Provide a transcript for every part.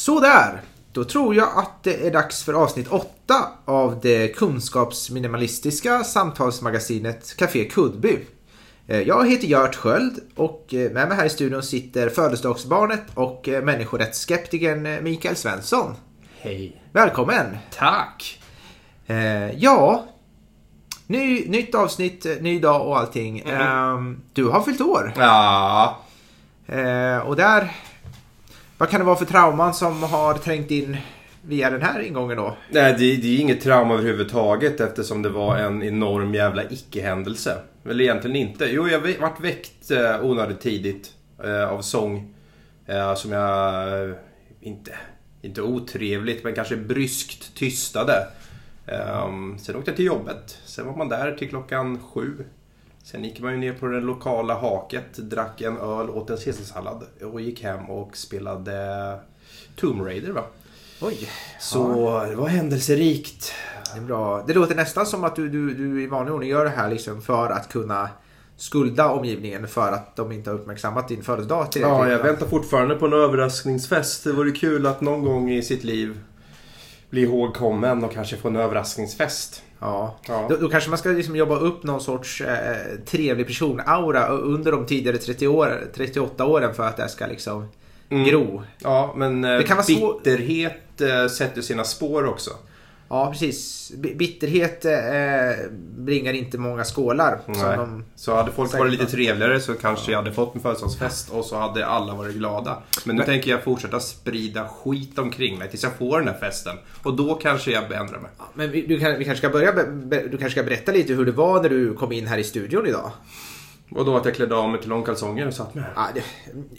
Sådär! Då tror jag att det är dags för avsnitt 8 av det kunskapsminimalistiska samtalsmagasinet Café Kuddby. Eh, Jag heter Gert Sköld och eh, med mig här i studion sitter födelsedagsbarnet och eh, människorättsskeptikern Mikael Svensson. Hej. Välkommen! Tack. Ja, ny, nytt avsnitt, ny dag och allting. Eh, du har fyllt år. Ja. Och där, vad kan det vara för trauman som har trängt in via den här ingången då? Nej, det, det är inget trauma överhuvudtaget eftersom det var en enorm jävla icke-händelse. Eller egentligen inte. Jo, jag vart väckt eh, onödigt tidigt eh, av sång. Eh, som jag, eh, inte, inte otrevligt, men kanske bryskt tystade. Eh, sen åkte jag till jobbet. Sen var man där till klockan sju. Sen gick man ju ner på det lokala haket, drack en öl, åt en caesarsallad och gick hem och spelade Tomb Raider va. Oj, Så det var händelserikt. det är bra. Det låter nästan som att du, du, du i vanlig ordning gör det här liksom för att kunna skulda omgivningen för att de inte har uppmärksammat din födelsedag tillräckligt. Ja, jag väntar fortfarande på en överraskningsfest. Det vore kul att någon gång i sitt liv bli ihågkommen och kanske få en överraskningsfest. Ja. Ja. Då, då kanske man ska liksom jobba upp någon sorts eh, trevlig person-aura under de tidigare 30 år, 38 åren för att det ska liksom gro. Ja, men eh, Det kan vara svår- bitterhet eh, sätter sina spår också. Ja, precis. Bitterhet eh, bringar inte många skålar. De, Så hade folk varit lite trevligare så kanske jag hade fått en födelsedagsfest och så hade alla varit glada. Men nu tänker jag fortsätta sprida skit omkring mig tills jag får den här festen. Och då kanske jag ändrar mig. men vi, du kan, vi kanske ska börja be, du kanske ska berätta lite hur det var när du kom in här i studion idag. Och då att jag klädde av mig till långkalsonger och satt med här. Ja, det,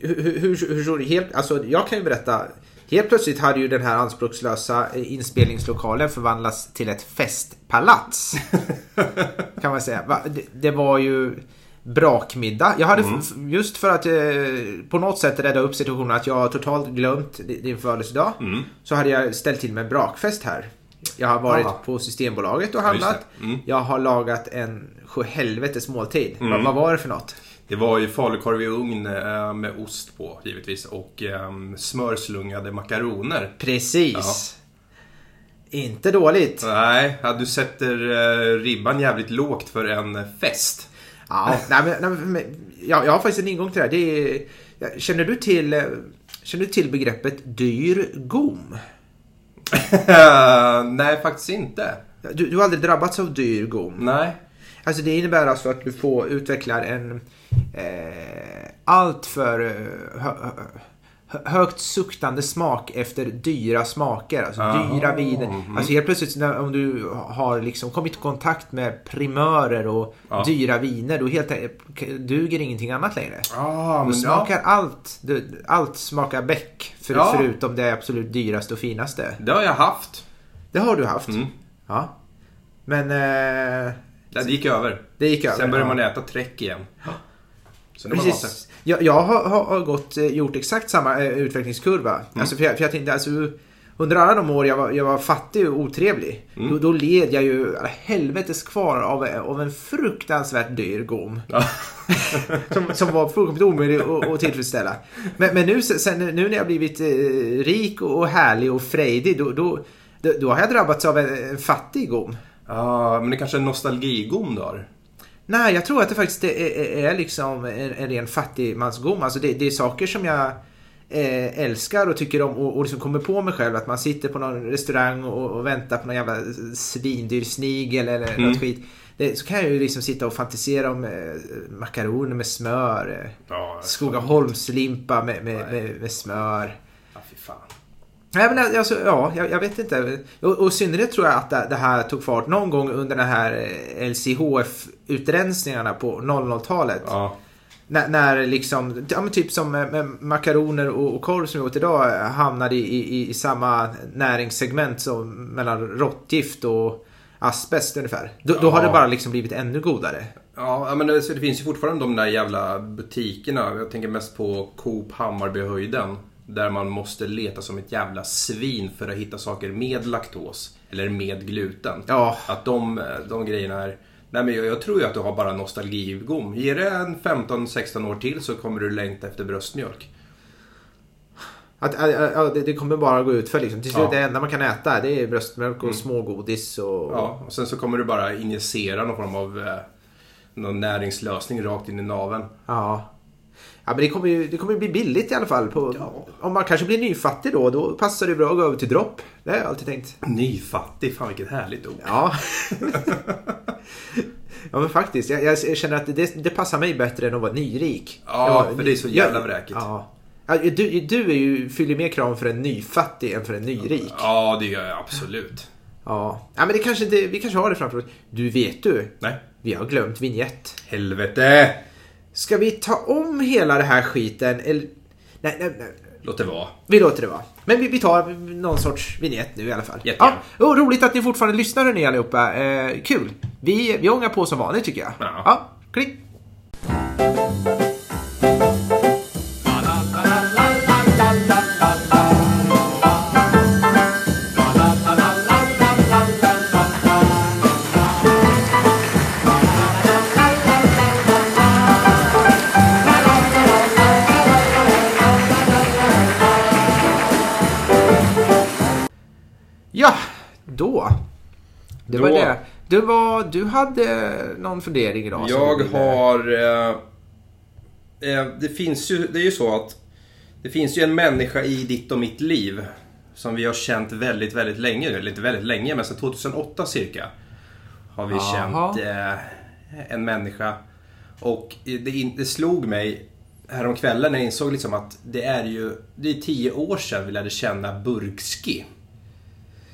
hur, hur, hur, hur helt, alltså jag kan ju berätta. Helt plötsligt hade ju den här anspråkslösa eh, inspelningslokalen förvandlats till ett festpalats. kan man säga. Det, var ju brakmiddag. Jag hade f- just för att eh, på något sätt rädda upp situationen att jag totalt glömt di- din födelsedag. Så hade jag ställt till med en brakfest här. Jag har varit Aha. på Systembolaget och handlat. Mm. Jag har lagat en sjuhelvetes måltid. Va, vad var det för något? Det var ju falukorv i ugn eh, med ost på givetvis och eh, smörslungade makaroner. Precis. Inte dåligt. Nej, ja, du sätter eh, ribban jävligt lågt för en fest. Ja, nej, men, nej, men, jag, jag har faktiskt en ingång till det här. Det är, ja, känner, du till, eh, känner du till begreppet dyr gom? Nej, faktiskt inte. Du, du har aldrig drabbats av dyr gom? Nej. Alltså det innebär alltså att du får utveckla en eh, allt för eh, hö, hö, högt suktande smak efter dyra smaker. Alltså Ah, dyra viner. mhm. Alltså helt plötsligt när, om du har liksom kommit i kontakt med primörer och Ja. dyra viner då helt, duger ingenting annat längre. Ah, Då smakar allt, det- allt smakar bäck för, Ja. förutom det absolut dyraste och finaste. Det har jag haft. Det har du haft. Mm. Ja. Men eh, Det gick över. det gick över. Sen började ja. man äta träck igen. Precis. Jag, jag har, har, gått, eh, gjort exakt samma eh, utvecklingskurva. Mm. Alltså för, jag, för jag tänkte, alltså, under alla de år jag var, jag var fattig och otrevlig. Mm. Då, då led jag ju helvetes kvar av, av en fruktansvärt dyr gom. Ja. som, som var fullkomligt omöjlig att, att tillfredsställa. Men, men nu, sen, nu när jag blivit eh, rik och, härlig och frejdig då, då, då, då har jag drabbats av en, en fattig gom. Ah, men det kanske är en nostalgigom du har? Nej, jag tror att det faktiskt är, är, liksom en, en ren fattigmansgom. Alltså det, det är saker som jag eh, älskar och tycker om och, och liksom kommer på mig själv. Att man sitter på någon restaurang och, och väntar på någon jävla svindyr snigel eller Mm. något skit. Det, så kan jag ju liksom sitta och fantisera om eh, makaroner med smör. Eh, Ja, Skogaholmslimpa med, med, med, med smör. Ja, fy fan. Nej men alltså, ja, jag, jag vet inte. Och, och i synnerhet tror jag att det, det här tog fart någon gång under den här eh, LCHF-utrensningarna på 00-talet. Ja. När, när liksom, ja, typ som makaroner och, och korv som vi åt idag eh, hamnade i, i, i samma näringssegment som mellan råttgift och asbest ungefär. Då, då har det bara liksom blivit ännu godare. Ja, men det, det finns ju fortfarande de där jävla butikerna. Jag tänker mest på Coop Hammarbyhöjden. Där man måste leta som ett jävla svin för att hitta saker med laktos. Eller med gluten. Ja. Att de, de grejerna är... Nej men jag, jag tror ju att du har bara nostalgigom. Ge det en 15-16 år till så kommer du längta efter bröstmjölk. Att, äh, ja, det, kommer bara gå ut för liksom. Till slut Ja. det enda man kan äta det är bröstmjölk och smågodis och... Ja, och sen så kommer du bara injicera någon form av eh, någon näringslösning rakt in i naveln. Ja. Ja men det kommer ju det kommer bli billigt i alla fall. På, Ja. Om man kanske blir nyfattig då, då passar det bra att gå över till dropp. Det har jag alltid tänkt. Nyfattig, fan vilket härligt ord. Ja. ja men faktiskt, jag, jag känner att det, det passar mig bättre än att vara nyrik. Ja, Jag- för det är så jävla vräkigt. Ja. Ja, du, du är ju, fyller mer krav för en nyfattig än för en nyrik. Ja, det gör jag absolut. Ja. ja, men det kanske inte, vi kanske har det framför oss. Du vet du, Nej. vi har glömt vignett. Helvete! Ska vi ta om hela det här skiten? Eller... Nej, nej, nej. Låt det vara. Vi låter det vara. Men vi, vi tar någon sorts vignett nu i alla fall. Jättegärna. Ja, och roligt att ni fortfarande lyssnar hörni allihopa. Eh, kul. Vi, vi ångar på som vanligt tycker jag. Ja. ja klick. Det. Du, var, du hade någon fundering idag? Jag ville- har... Eh, eh, det finns ju, det är ju så att det finns ju en människa i ditt och mitt liv som vi har känt väldigt, väldigt länge nu. Eller inte väldigt länge, men sedan 2008 cirka. Har vi Jaha. känt eh, en människa. Och det, det slog mig häromkvällen när jag insåg liksom att det är ju det är tio år sedan vi lärde känna Burkski.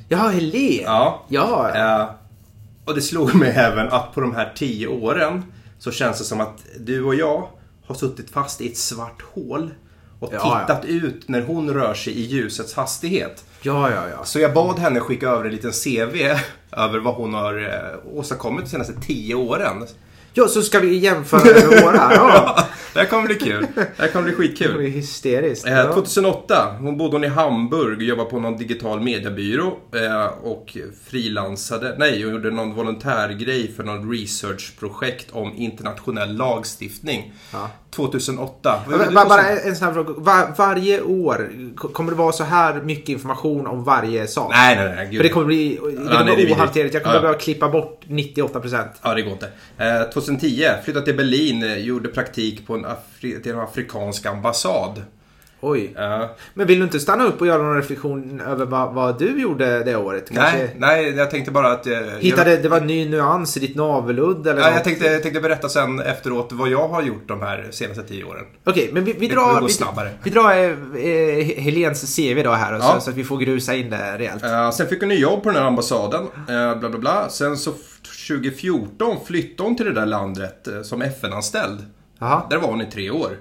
Ja, Helen. Ja. Ja. Eh, och det slog mig även att på de här tio åren så känns det som att du och jag har suttit fast i ett svart hål och Ja, tittat ut när hon rör sig i ljusets hastighet. Ja, ja, ja. Så jag bad henne skicka över en liten CV över vad hon har eh, åstadkommit de senaste tio åren. Ja, så ska vi jämföra med våra. Ja. Det här kommer bli kul. Det här kommer bli Det skitkul. var ju hysteriskt. Eh, Ja. 2008, hon bodde hon i Hamburg och jobbade på någon digital mediebyrå eh, och frilansade, nej, hon gjorde någon volontärgrej för någon researchprojekt om internationell lagstiftning. Ja. 2008. Ja, men, bara, bara en snabb fråga. Var, varje år, kommer det vara så här mycket information om varje sak? Nej, nej, nej. Gud. För det kommer bli det kommer det ohanterligt. Jag kommer Ja. behöva klippa bort 98%. Ja, det går inte. Eh, 2010, flyttade till Berlin, eh, gjorde praktik på en, afri- till en afrikansk ambassad. Oj. Eh, Men vill du inte stanna upp och göra någon reflektion över vad, vad du gjorde det året? Kanske nej, nej, jag tänkte bara att... eh, hittade, det var en ny nyans i ditt naveludd eller Ja, jag tänkte, jag tänkte berätta sen efteråt vad jag har gjort de här senaste tio åren. Okej, men vi, vi Det drar... går Vi, snabbare. vi drar eh, eh, Helens CV då här och Ja. så, så att vi får grusa in det rejält. Eh, sen fick hon jobb på den här ambassaden. Uh, bla bla bla. Sen så f- 2014 flyttade hon till det där landet eh, som FN-anställd. Jaha. Där var hon i tre år.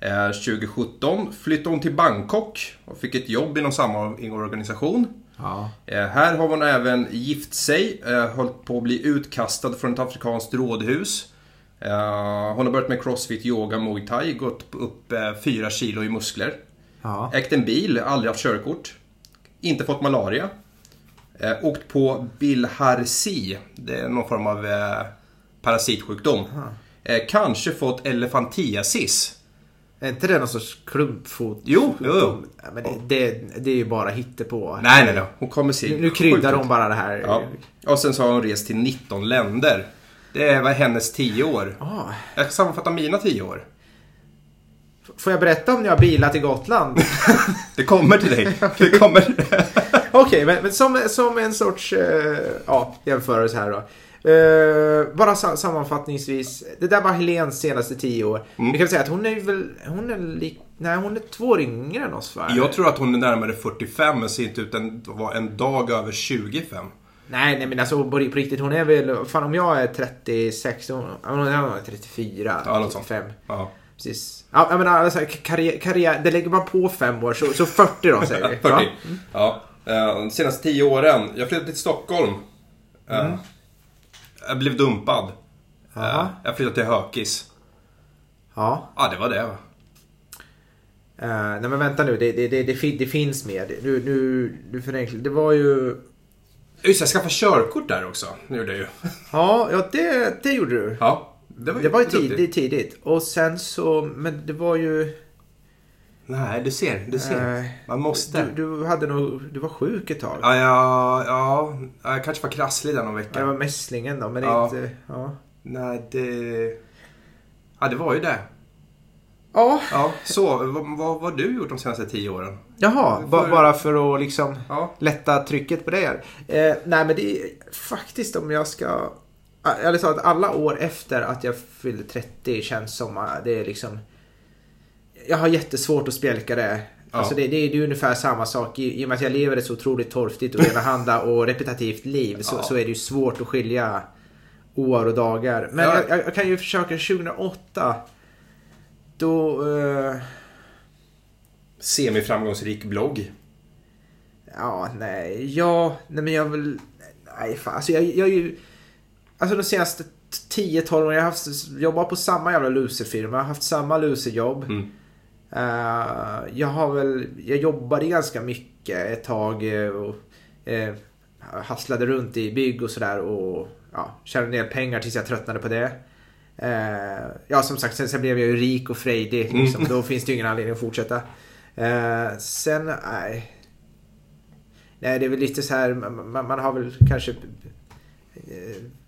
Eh, 2017 flyttade hon till Bangkok och fick ett jobb inom samma organisation. Ja. Eh, här har hon även gift sig, eh, hållit på att bli utkastad från ett afrikanskt rådhus. Eh, hon har börjat med crossfit, yoga, muay thai, gått upp eh, fyra kilo i muskler. Ja. Ägt en bil, aldrig haft körkort. Inte fått malaria. Eh, åkt på bilharsi. Det är någon form av parasitsjukdom. Eh, kanske fått elefantiasis. Är inte det någon sorts klumpfot? Jo, jo, jo. Ja, men det, det, det är ju bara hittepå. Nej, nej, nej. Hon kommer se Nu, nu kryddar hon bara det här. Ja. Och sen så har hon rest till 19 länder. Det var hennes 10 år. Ah. Jag ska sammanfatta mina 10 år. Får jag berätta om när jag bilar till Gotland? Det kommer till dig. Det kommer. Okej, men, men som, som en sorts eh, ja, jämförelse här då. Eh, bara sa, sammanfattningsvis. Det där var Helens senaste tio år. Mm. Vi kan säga att hon är väl... Hon är lik, Nej, hon är två år yngre än oss va? Jag tror att hon är närmare 45 men ser inte ut att vara en dag över 25. Nej, nej men alltså på, riktigt. Hon är väl... Fan om jag är 36, hon, hon är 34, Ja, något sånt. 35. Ja. Precis. Ja, jag menar, alltså, karriär, karriär, det lägger man på fem år, så, så 40 då säger vi. 40. Ja. Ja. Eh, De senaste 10 åren. Jag flyttade till Stockholm. Eh, Jag blev dumpad. Eh, Jaha. Jag flyttade till Hökis. ja. Ja, det var det. Uh, nej men vänta nu, det, det, det, det, fin, det finns mer. Det- Nu, nu, du förenklar. Det var ju... Just jag skaffade körkort där också. Det gjorde jag ju. Ja, ja det, det gjorde du. Ja, det var, Det var ju tidigt, tidigt. Och sen så, men det var ju... Nej, du ser. Du ser. Nej. Man måste. Du, du, hade nog, du var sjuk ett tag. Ja, ja, ja, jag kanske var krasslig där någon Det vecka. var mässlingen då, men det Ja. inte... Ja. Nej, det... Ja, det var ju det. ja. Ja, så. Vad, har du gjort de senaste tio åren? Jaha, För- bara för att liksom Ja. lätta trycket på det här. Eh, nej men det är faktiskt om jag ska... Så att alla år efter att jag fyllde 30 känns som det är liksom... Jag har jättesvårt att spjälka det. Ja. Alltså det, det, är, det är ungefär samma sak. I, I och med att jag lever ett så otroligt torftigt och enahanda och repetitivt liv så, Ja. så är det ju svårt att skilja år och dagar. Men Ja. jag, jag kan ju försöka 2008. Då... Eh, Semiframgångsrik blogg. Ja, nej, ja, nej men jag vill... Nej, fan. Alltså jag, jag är ju... Alltså de senaste 10-12 åren, jag har haft, jobbat på samma jävla har haft samma loserjobb. Mm. Eh, jag har väl, jag jobbade ganska mycket ett tag eh, och uh, hasslade runt i bygg och sådär och ja, tjänade ner pengar tills jag tröttnade på det. Eh, ja, som sagt, sen, sen blev jag ju rik och frejdig. Liksom. Då finns det ju ingen anledning att fortsätta. Sen, nej. Nej, det är väl lite så här, man, man har väl kanske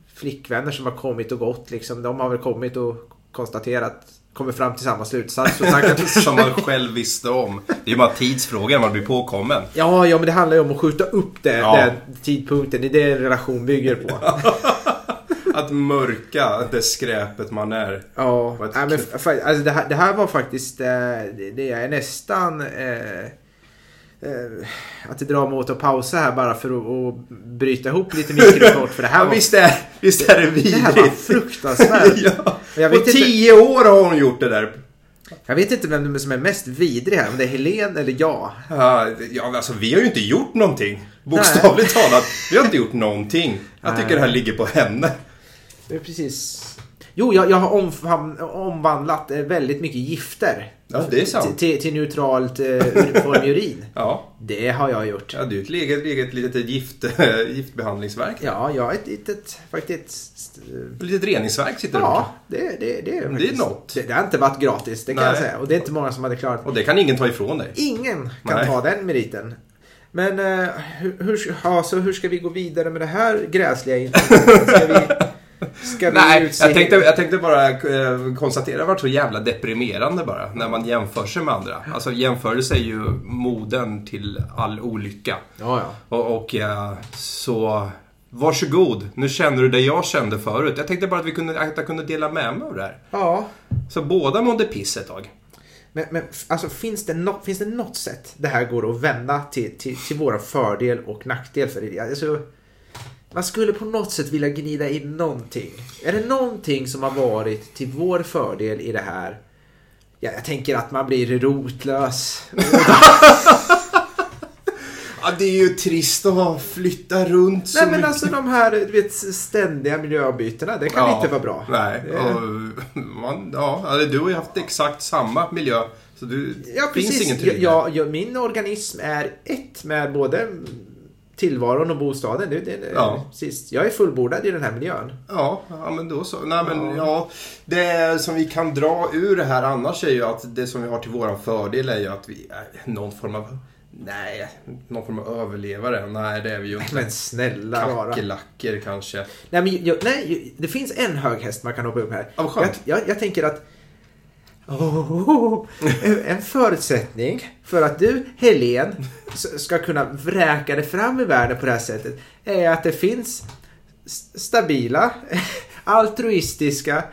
flickvänner som har kommit och gått liksom. De har väl kommit och konstaterat, kommit fram till samma slutsats och tackat Som man själv visste om. Det är ju bara tidsfråga när man blir påkommen. Ja, ja, men det handlar ju om att skjuta upp det, Ja. den tidpunkten. Det är det en relation bygger på. Att mörka det skräpet man är. Ja, nej, men alltså det, här, det här var faktiskt, eh, det, det är nästan eh, att det drar mig åt att pausa här bara för att, att bryta ihop lite mikrokort. För det här Ja, var, visst, är, visst är det det här var vidrigt? fruktansvärt. ja. Och jag På vet inte- tio år har hon gjort det där. Jag vet inte vem som är mest vidrig här, om det är Helen eller jag. Ja, ja, alltså vi har ju inte gjort någonting. Bokstavligt talat. Vi har inte gjort någonting. Jag tycker Nej. det här ligger på henne. Det är precis... Jo, jag, jag har omfam- omvandlat eh, väldigt mycket gifter. Ja, det är sant. Till, till, neutralt eh, ur- form urin. Ja, Det har jag gjort. ja du är ett eget, eget litet gift, giftbehandlingsverk. Ja, jag har ett litet, faktiskt... eh, Ett litet reningsverk sitter du Ja, det, det, det är är faktiskt- något. Det, det har inte varit gratis, det kan Nej. jag säga. Och det är inte många som hade klarat. Och det kan ingen ta ifrån dig. Ingen kan Nej. ta den meriten. Men eh, hur, hur, ja, så hur ska vi gå vidare med det här gräsliga? Ska vi, ska vi Nej, jag tänkte, jag tänkte bara eh, konstatera det har varit så jävla deprimerande bara när man jämför sig med andra. Alltså jämförelse är ju moden till all olycka. Ja, ja. Och, och eh, så varsågod, nu känner du det jag kände förut. Jag tänkte bara att vi kunde, att jag kunde dela med mig av det här. Ja, Så båda mådde piss ett tag. men, men alltså, finns, det no, finns det något sätt det här går att vända till, till, till vår fördel och nackdel för det? Alltså, man skulle på något sätt vilja gnida in någonting. Är det någonting som har varit till vår fördel i det här? Ja, jag tänker att man blir rotlös. Ja, det är ju trist att flytta runt så Nej men mycket. alltså de här du vet, ständiga miljöbytena, det kan Ja, inte vara bra. Nej, Det- och, man, ja, alltså, du har ju haft exakt samma miljö. Så du, Ja, finns precis. ingen Ja, trygghet. ja, ja, min organism är ett med både tillvaron och bostaden. Det, det, Ja. precis. Jag är fullbordad i den här miljön. Ja, ja men då så. Nej men Ja. ja. Det som vi kan dra ur det här annars är ju att det som vi har till våran fördel är ju att vi är någon form av Nej, någon form av överlevare. Nej, det är vi ju inte. Men snälla. Kackerlackor kanske. Nej, men jag, nej, det finns en hög häst man kan hoppa upp här. Ja, jag, jag, jag tänker att Oh, en förutsättning för att du, Helen, ska kunna vräka dig fram i världen på det här sättet är att det finns stabila, altruistiska,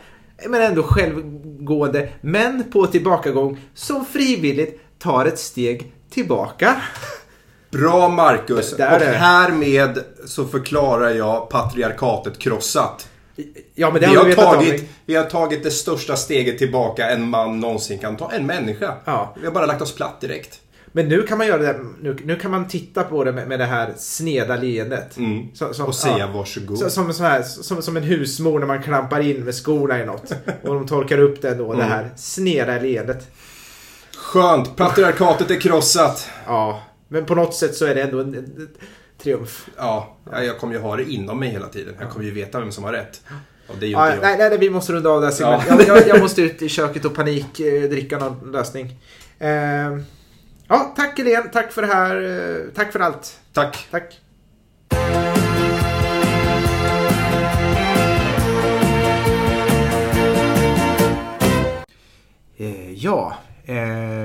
men ändå självgående män på tillbakagång som frivilligt tar ett steg tillbaka. Bra Marcus! Där och härmed så förklarar jag patriarkatet krossat. Ja, men Vi det har har, vi tagit, vi har tagit det största steget tillbaka en man någonsin kan ta. En människa. Ja. Vi har bara lagt oss platt direkt. Men nu kan man göra det, nu, nu kan man titta på det med, med det här sneda leendet. Mm. Så- som- och säga ja. varsågod. Så, som, så här, som, som en husmor när man klampar in med skorna i något. Och de torkar upp det då, det Mm. här sneda leendet. Skönt, patriarkatet är krossat. Ja, men på något sätt så är det ändå en triumf. Ja, ja, jag kommer ju ha det inom mig hela tiden. Jag kommer ju veta vem som har rätt. Och det är ju Ja, inte jag. nej, nej, nej, vi måste runda av det här Ja. segmentet. jag, jag, jag måste ut i köket och panik eh, dricka någon lösning. Eh, ja, tack Helene. Tack för det här. eh, Tack för allt. Tack. Tack. Eh, ja,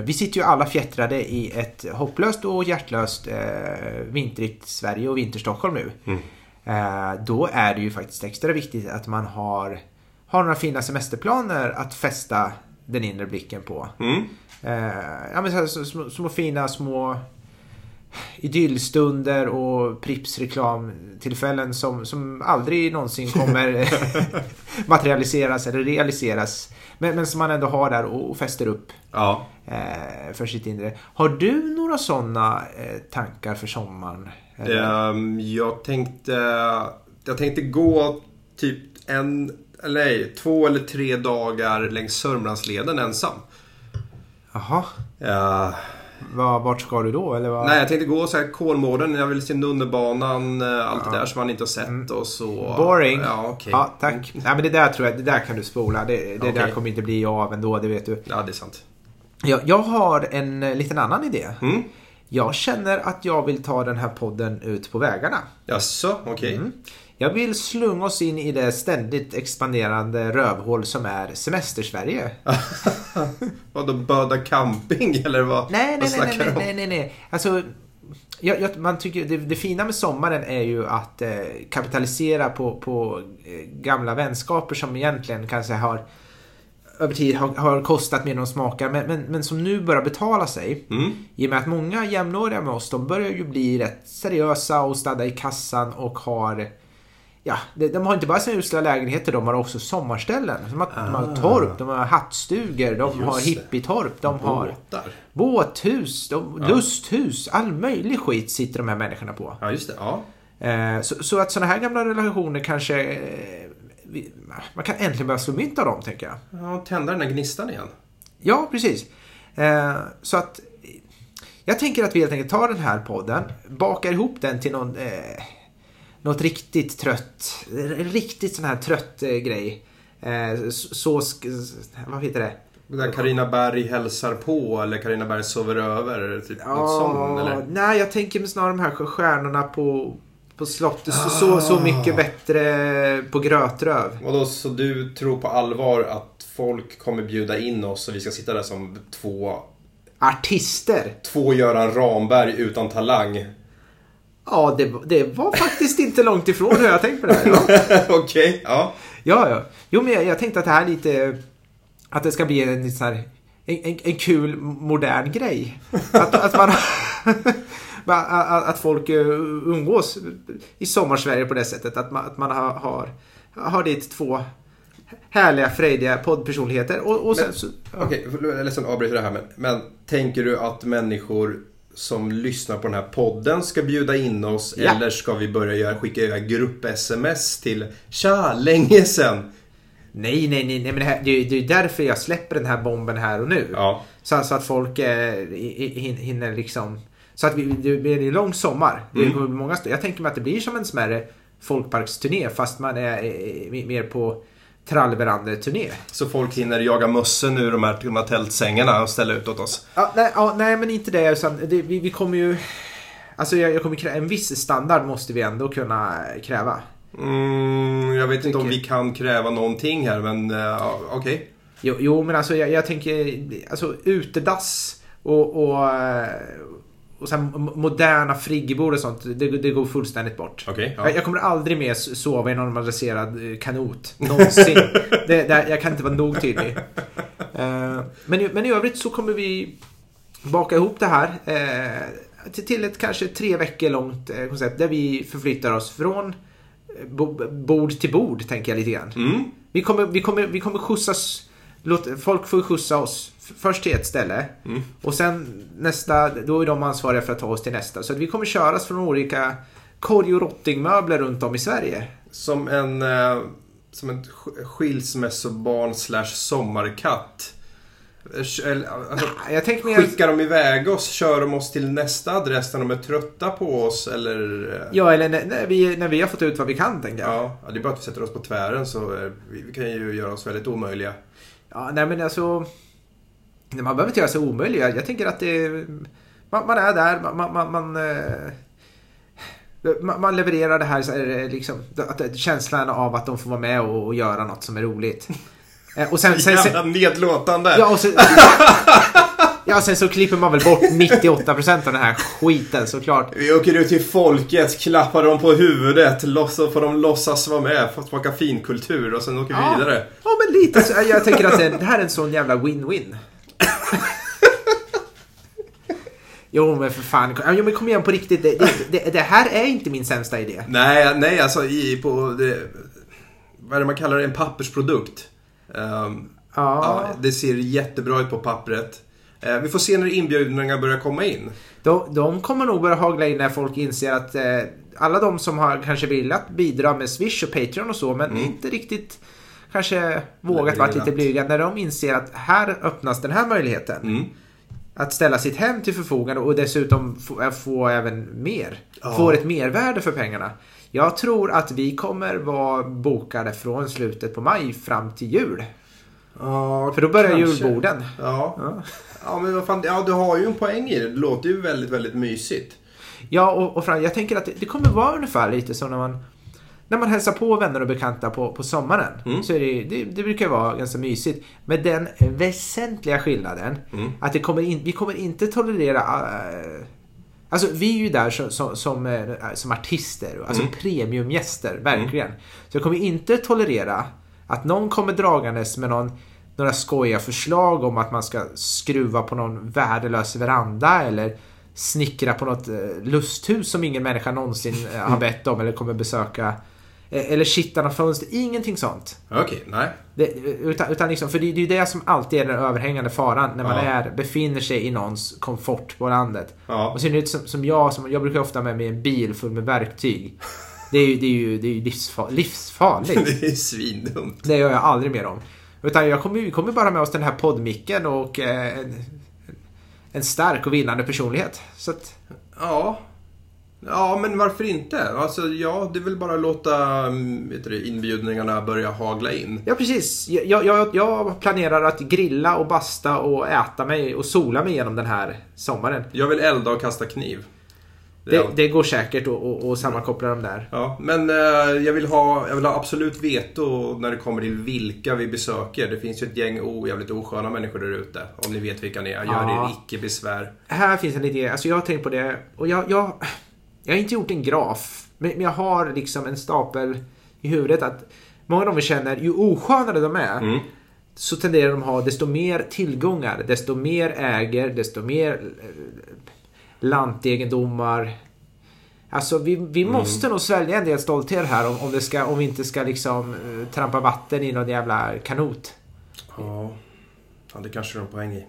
vi sitter ju alla fjättrade i ett hopplöst och hjärtlöst eh, vintrigt Sverige och vinterstockholm nu. Eh, då är det ju faktiskt extra viktigt att man har, har några fina semesterplaner att fästa den inre blicken på. Mm. Eh, ja, men så här, små, små fina små idyllstunder och Pripps reklamtillfällen som, som aldrig någonsin kommer materialiseras eller realiseras. Men, men som man ändå har där och, och fäster upp Ja. eh, för sitt inre. Har du några sådana eh, tankar för sommaren? Ehm, jag tänkte... Jag tänkte gå typ en... Eller nej, två eller tre dagar längs Sörmlandsleden ensam. Jaha, Ja, Var, vart ska du då? Eller vad? nej, jag tänkte gå så här Kolmården. Jag vill se Nunnebanan, eh, allt det där som man inte har sett och så. Mm. Boring. Ja, okej. Ja, tack. Nej, men det där tror jag, det där kan du spola. Det, det Okej. där kommer inte bli av ändå, det vet du. Ja, det är sant. Jag, jag har en eh, liten annan idé. Mm. Jag känner att jag vill ta den här podden ut på vägarna. Jaså, okej. Mm. Jag vill slunga oss in i det ständigt expanderande rövhål som är Semestersverige. Vadå, Böda camping eller vad? Nej, vad nej, nej, snackar nej, om? nej, nej, nej. Alltså, jag, jag, man tycker det, det fina med sommaren är ju att eh, kapitalisera på, på eh, gamla vänskaper som egentligen kanske har över tid har, har kostat mer än de smakar men, men, men som nu börjar betala sig. Mm. I och med att många jämnåriga med oss de börjar ju bli rätt seriösa och stadda i kassan och har Ja, de, de har inte bara sina usla lägenheter, de har också sommarställen. De har, de har torp, de har hattstugor, de har Ah. Just det. hippietorp, de har Båtar. båthus, de, lusthus, all möjlig skit sitter de här människorna på. Ja, just det. Ja. Eh, så, så att sådana här gamla relationer kanske... Eh, man kan äntligen börja slå mynt av dem, tänker jag. ja tända den där gnistan igen. Ja, precis. Eh, så att... Jag tänker att vi helt enkelt tar den här podden, bakar ihop den till någon... Något riktigt trött, riktigt sån här trött eh, grej. Eh, så, vad heter det? Där Carina Berg hälsar på eller Carina Berg sover över. Typ något sånt eller? Nej, jag tänker snarare de här stjärnorna på, på slottet. Så, så, så mycket bättre på grötröv. Vadå, så du tror på allvar att folk kommer bjuda in oss och vi ska sitta där som två, Artister. två Göran Ramberg utan talang? Ja, det, det var faktiskt inte långt ifrån hur jag tänkt på det här. Ja, Okej, ja. ja. ja. Jo, men jag, jag tänkte att det här är lite... Att det ska bli en, sån här, en, en, en kul modern grej. Att, att man... att, att folk eh, umgås i sommarsverige på det sättet. Att man, att man har, har, har dit två härliga, frejdiga poddpersonligheter. Och, och sen Men- så... Okej, jag är ledsen att avbryta det här men, men tänker du att människor som lyssnar på den här podden ska bjuda in oss Ja. eller ska vi börja göra, skicka grupp-sms till Tja, länge sen? Nej, nej, nej, nej men det, här, det, är, det är därför jag släpper den här bomben här och nu. Ja, Så, så att folk eh, hinner liksom... Så att vi, det blir en lång sommar. Det Mm. kommer många, jag tänker mig att det blir som en smärre folkparksturné fast man är eh, mer på trallverandeturné. så folk hinner jaga mössen ur de här, här tältsängarna och ställa ut åt oss. Ja, nej, ja, nej, men inte det. Utan det vi, vi kommer ju... Alltså jag, jag kommer krä- en viss standard måste vi ändå kunna kräva. Mm, jag vet inte om vi kan kräva någonting här men uh, okej. Jo, jo men alltså jag, jag tänker alltså utedass och, och, eh, och så moderna friggebod och sånt. Det, det går fullständigt bort. Okej, ja. jag, jag kommer aldrig mer sova i någon normaliserad eh, kanot. Någonsin. det, det, jag kan inte vara nog tydlig. Eh, men, i, men i övrigt så kommer vi baka ihop det här eh, till, till ett kanske tre veckor långt eh, koncept där vi förflyttar oss från bo, bord till bord, tänker jag lite grann. Mm. Vi kommer, vi kommer, vi kommer skjutsas, låt, folk får skjutsa oss först till ett ställe Mm. och sen nästa, då är de ansvariga för att ta oss till nästa. Så att vi kommer köras från olika korg och rottingmöbler runt om i Sverige. Som en, eh, som en sk- skilsmässobarn slash sommarkatt. Alltså, Jag tänker mer... Skickar de iväg oss? Kör de oss till nästa adress när de är trötta på oss? Eller? eh, Ja, eller när, när, vi, när vi har fått ut vad vi kan, tänker jag. Ja, ja, det är bara att vi sätter oss på tvären så eh, vi, vi kan ju göra oss väldigt omöjliga. Ja, nej men alltså... Man behöver inte göra sig omöjlig. Jag, jag tänker att det man, man är där, man, man, man, eh, man, man levererar det här, liksom, att, känslan av att de får vara med och, och göra något som är roligt. Eh, och sen, sen, sen, Jävla nedlåtande! Ja, och sen, ja, sen så klipper man väl bort 98% av den här skiten såklart. Vi åker ut till folket, klappar dem på huvudet, så får de låtsas vara med, får smaka finkultur och sen åker vi ja. vidare. Ja, men lite så. Jag tänker att det här är en sån jävla win-win. Jo men för fan, jo, men kom igen på riktigt. Det, det, det, här är inte min sämsta idé. Nej, nej alltså i, på det, vad är det man kallar det, en pappersprodukt. Um, ja. ja. Det ser jättebra ut på pappret. Uh, vi får se när inbjudningarna börjar komma in. De, de kommer nog börja hagla in när folk inser att uh, alla de som har kanske velat bidra med Swish och Patreon och så men mm. inte riktigt kanske vågat vara lite blyga när de inser att här öppnas den här möjligheten. Mm att ställa sitt hem till förfogande och dessutom få, äh, få även mer. Ja. Får ett mervärde för pengarna. Jag tror att vi kommer vara bokade från slutet på maj fram till jul. Ja, för då börjar kanske. julborden. Ja. ja. Ja. men vad fan, ja, du har ju en poäng i det. Det låter ju väldigt, väldigt mysigt. Ja, och, och fram, jag tänker att det, det kommer vara ungefär lite som när man när man hälsar på vänner och bekanta på, på sommaren mm. så är det, det, det, brukar vara ganska mysigt. Med den väsentliga skillnaden mm. att det kommer in, vi kommer inte tolerera uh, Alltså vi är ju där som, som, som, uh, som artister, alltså mm. premiumgäster, verkligen. Mm. Så jag kommer inte tolerera att någon kommer dragandes med någon, några skojiga förslag om att man ska skruva på någon värdelös veranda eller snickra på något uh, lusthus som ingen människa någonsin har bett om eller kommer besöka. Eh, eller kittarna fönster, ingenting sånt. Okej, okay, nej. Det, utan, utan liksom, för det, det är ju det som alltid är den överhängande faran när man ja. är, befinner sig i någons komfort på landet. Ja. Och synnerhet som, som jag, som, jag brukar ofta med mig en bil full med verktyg. Det är ju, det är ju, det är ju livsfar, livsfarligt. det är svindumt. Det gör jag aldrig mer om. Utan jag kommer, vi kommer bara med oss den här poddmicken och eh, en, en stark och vinnande personlighet. Så att, Ja, Ja, men varför inte? Alltså, ja, det är väl bara att låta mm, vet du, inbjudningarna börja hagla in. Ja, precis. Jag, jag, jag planerar att grilla och basta och äta mig och sola mig genom den här sommaren. Jag vill elda och kasta kniv. Det, det, det går säkert att sammankoppla dem där. Ja, men eh, jag, vill ha, jag vill ha absolut veto när det kommer till vilka vi besöker. Det finns ju ett gäng o, jävligt osköna människor där ute. Om ni vet vilka ni är. Gör ja. er icke besvär. Här finns en idé. Alltså jag har tänkt på det. Och jag, jag, jag har inte gjort en graf, men jag har liksom en stapel i huvudet att många av dem vi känner, ju oskönare de är, mm. så tenderar de att ha desto mer tillgångar, desto mer äger, desto mer eh, lantegendomar. Alltså vi, vi mm. måste nog svälja en del stolthet här om, om, det ska, om vi inte ska liksom uh, trampa vatten i någon jävla kanot. Ja, ja det kanske de har poäng i.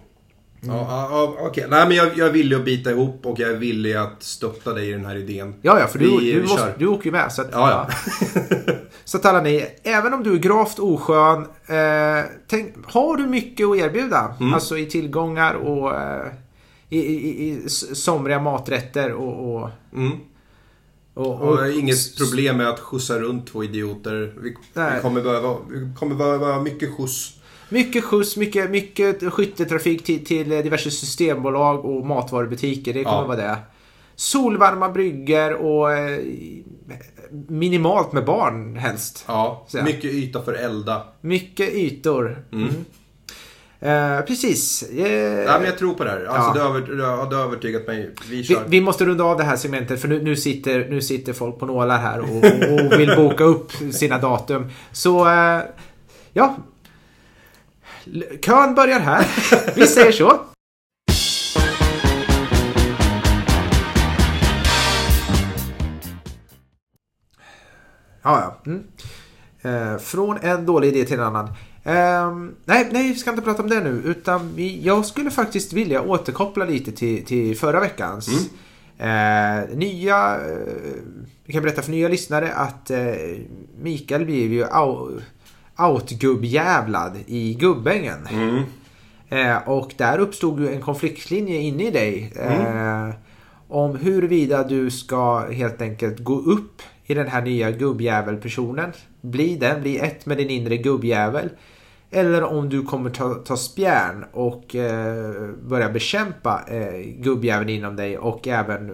Mm. Ja, ja, okej. Okay. Nej, men jag, jag är villig att bita ihop och jag är villig att stötta dig i den här idén. Ja, ja, för du, vi, du, vi måste, du åker ju med. Så att, ja, ja. så att alla ni, även om du är gravt oskön, eh, tänk, har du mycket att erbjuda? Mm. Alltså i tillgångar och eh, i, i, i somriga maträtter och... och mm. Och, och, och inget problem med att skjutsa runt två idioter. Vi, vi kommer, behöva, vi kommer behöva mycket skjuts. Mycket skjuts, mycket, mycket skytteltrafik till, till diverse systembolag och matvarubutiker. Det kommer ja. vara det. Solvarma brygger och eh, minimalt med barn helst. Ja, mycket yta för elda. Mycket ytor. Mm. Mm. Uh, precis. Uh, ja, men jag tror på det här. Alltså, ja. det, har, det har övertygat mig. Vi, vi, vi, måste runda av det här segmentet för nu, nu, sitter, nu sitter folk på nålar här och, och vill boka upp sina datum. Så uh, ja, Kön börjar här. Vi säger så. Ja, ja. Mm. Eh, från en dålig idé till en annan. Eh, nej, nej, vi ska inte prata om det nu. Utan vi, jag skulle faktiskt vilja återkoppla lite till, till förra veckans. Mm. Eh, nya... Eh, vi kan berätta för nya lyssnare att eh, Mikael blev ju outgubbjävlad i Gubbängen. Mm. Eh, och där uppstod ju en konfliktlinje inne i dig. Mm. Eh, om huruvida du ska helt enkelt gå upp i den här nya gubbjävelpersonen. Bli den, bli ett med din inre gubbjävel. Eller om du kommer ta, ta spjärn och eh, börja bekämpa eh, gubbjäveln inom dig och även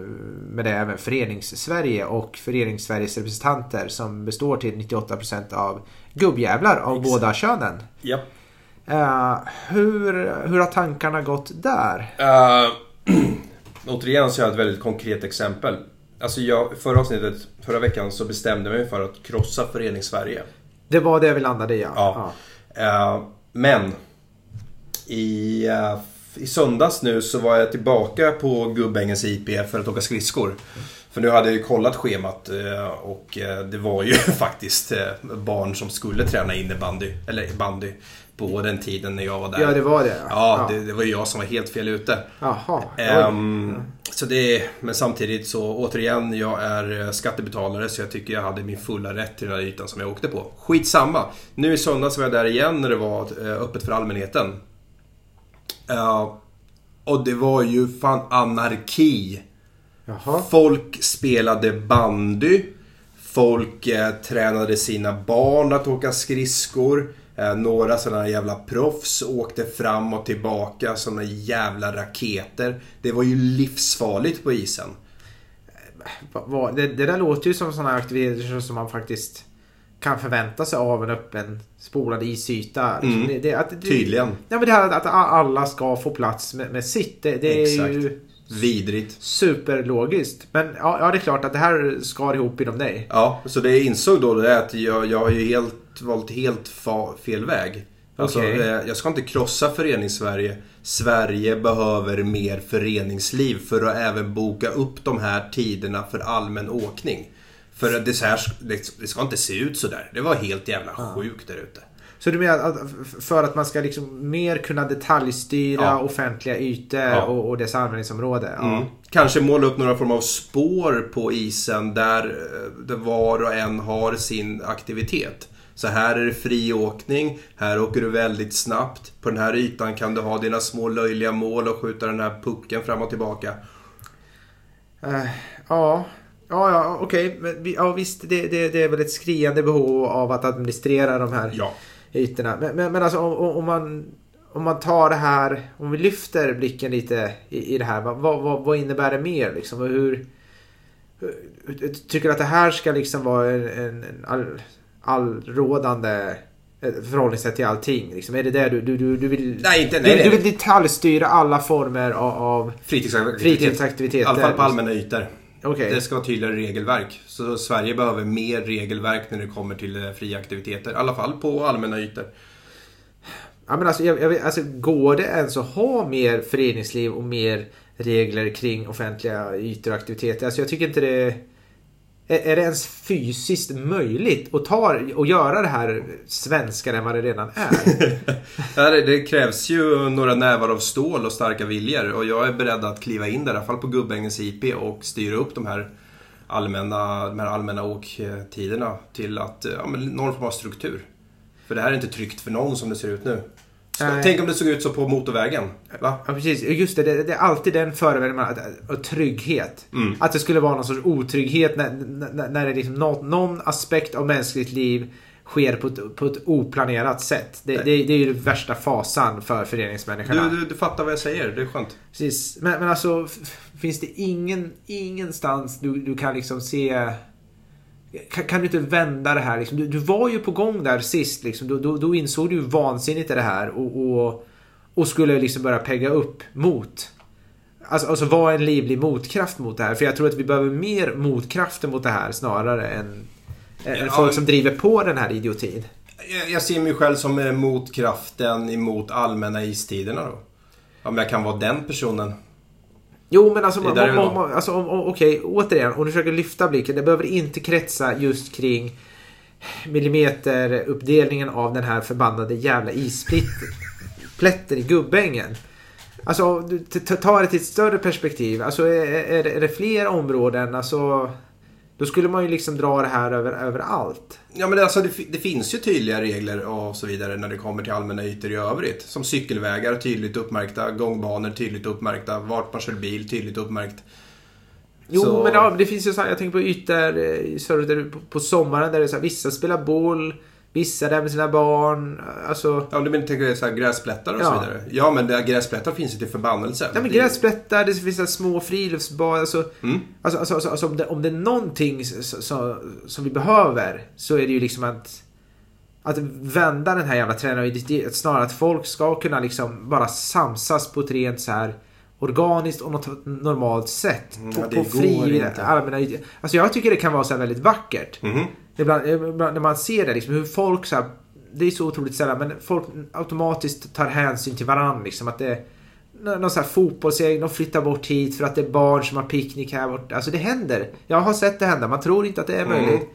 med det även Förenings-Sverige och Förenings-Sveriges representanter som består till 98% av gubbjävlar av Exakt. båda könen. Ja. Uh, hur, hur har tankarna gått där? Uh, återigen så har jag ett väldigt konkret exempel. Alltså jag, förra avsnittet, förra veckan så bestämde jag mig för att krossa Förenings-Sverige. Det var det vi landade i ja. ja. ja. Uh, men i, i söndags nu så var jag tillbaka på Gubbängens IP för att åka skridskor. För nu hade jag ju kollat schemat uh, och det var ju faktiskt barn som skulle träna innebandy, eller bandy på den tiden när jag var där. Ja, det var det. Ja, ja. Det, det, var ju jag som var helt fel ute. Jaha. Um, så det, men samtidigt så återigen, jag är eh, skattebetalare så jag tycker jag hade min fulla rätt till den här ytan som jag åkte på. Skitsamma. Nu i söndags var jag där igen när det var eh, öppet för allmänheten. Uh, och det var ju fan anarki. Jaha. Folk spelade bandy. Folk eh, tränade sina barn att åka skridskor. Eh, några sådana jävla proffs åkte fram och tillbaka som jävla raketer. Det var ju livsfarligt på isen. Det, det där låter ju som sådana aktiviteter som man faktiskt kan förvänta sig av en öppen spolad isyta. Mm. Det, det, att, det, Tydligen. Ja, men det här att alla ska få plats med, med sitt. Det, det är ju Vidrigt. Superlogiskt. Men ja, ja, det är klart att det här skar ihop inom dig. Ja, så det jag insåg då det är att jag, jag har ju helt, valt helt fa, fel väg. Alltså, okay. Eh, jag ska inte krossa förenings-Sverige. Sverige behöver mer föreningsliv för att även boka upp de här tiderna för allmän åkning. För det, så här, det ska inte se ut sådär. Det var helt jävla sjukt där ute. Så du menar att för att man ska liksom mer kunna detaljstyra ja. offentliga ytor ja. och, och dess användningsområde? Ja. Mm. Kanske måla upp några former av spår på isen där, eh, där var och en har sin aktivitet. Så här är det friåkning, här åker du väldigt snabbt. På den här ytan kan du ha dina små löjliga mål och skjuta den här pucken fram och tillbaka. Uh, ja, Ja, ja okej. Okay. Ja, visst, det, det, det, är väl ett skriande behov av att administrera de här ja ytorna. Men, men, men alltså om, om, man, om man tar det här, om vi lyfter blicken lite i, i det här. Vad, vad, vad innebär det mer liksom? Och hur, hur, tycker du att det här ska liksom vara en, en, en all, allrådande eh, förhållningssätt till allting? Liksom. Är det där du, du, du, du vill... Nej, inte, nej, du, du vill detaljstyra alla former av, av fritidsaktiviteter. I alla fall på allmänna ytor. Okay. Det ska vara tydligare regelverk. Så Sverige behöver mer regelverk när det kommer till eh, fria aktiviteter. I alla fall på allmänna ytor. Ja, men alltså, jag, jag, alltså, går det ens att ha mer föreningsliv och mer regler kring offentliga ytor och aktiviteter? Alltså, jag tycker inte det är, det ens fysiskt möjligt att ta och göra det här svenskare än vad det redan är? det, det, krävs ju några nävar av stål och starka viljor och jag är beredd att kliva in där, i alla fall på Gubbängens IP och styra upp de här allmänna, de här allmänna åktiderna till att, ja, men någon form av struktur. För det här är inte tryggt för någon som det ser ut nu. Tänk om det såg ut så på motorvägen. Va? Ja, precis. Just det, det, det är alltid den förevändningen trygghet. Mm. Att det skulle vara någon sorts otrygghet när, när, när det liksom någon, någon aspekt av mänskligt liv sker på ett, på ett oplanerat sätt. Det, det, det är ju den värsta fasan för föreningsmänniskorna. Du, du, du fattar vad jag säger, det är skönt. Precis. Men, men alltså, finns det ingen, ingenstans du, du kan liksom se kan, kan, du inte vända det här? Liksom, du, du, var ju på gång där sist. Liksom. Då, då, då insåg du hur vansinnigt är det här och, och, och, skulle liksom börja pegga upp mot. Alltså, alltså vara en livlig motkraft mot det här. För jag tror att vi behöver mer motkrafter mot det här snarare än, ja, än folk som driver på den här idiotin. Jag, jag ser mig själv som eh, motkraften emot allmänna istiderna då. Om jag kan vara den personen. Jo, men alltså, man, man, man, alltså okej, okay, återigen, om du försöker lyfta blicken. Det behöver inte kretsa just kring millimeteruppdelningen av den här förbannade jävla isplätten i Gubbängen. Alltså, ta det till ett större perspektiv. Alltså, är, är, är det fler områden? Alltså, då skulle man ju liksom dra det här över, överallt. Ja men alltså det, det, finns ju tydliga regler och så vidare när det kommer till allmänna ytor i övrigt. Som cykelvägar tydligt uppmärkta, gångbanor tydligt uppmärkta, vart man kör bil tydligt uppmärkt. Jo så... men ja, det finns ju så här, jag tänker på ytor eh, på, på sommaren där det är så här, vissa spelar boll, Vissa där med sina barn. Alltså... Ja, du menar tänker så här gräsplättar och Ja. så vidare? Ja, men det, gräsplättar finns ju till förbannelse. Ja, men Det- gräsplättar, det finns så små friluftsbad. Alltså, Mm. alltså, alltså, alltså, alltså om, det, om det är någonting s- så, som vi behöver så är det ju liksom att att vända den här jävla trenden. och Snarare att folk ska kunna liksom bara samsas på ett rent så här organiskt och något normalt sätt. Mm, på, på går fri, inte. allmänna Alltså jag tycker det kan vara så här väldigt vackert. Mhm. Ibland, ibland när man ser det liksom hur folk så här, Det är så otroligt sällan men folk automatiskt tar hänsyn till varandra liksom att det någon sån här fotbollsgäng, de flyttar bort hit för att det är barn som har picknick här borta. Alltså det händer. Jag har sett det hända. Man tror inte att det är Mm. möjligt.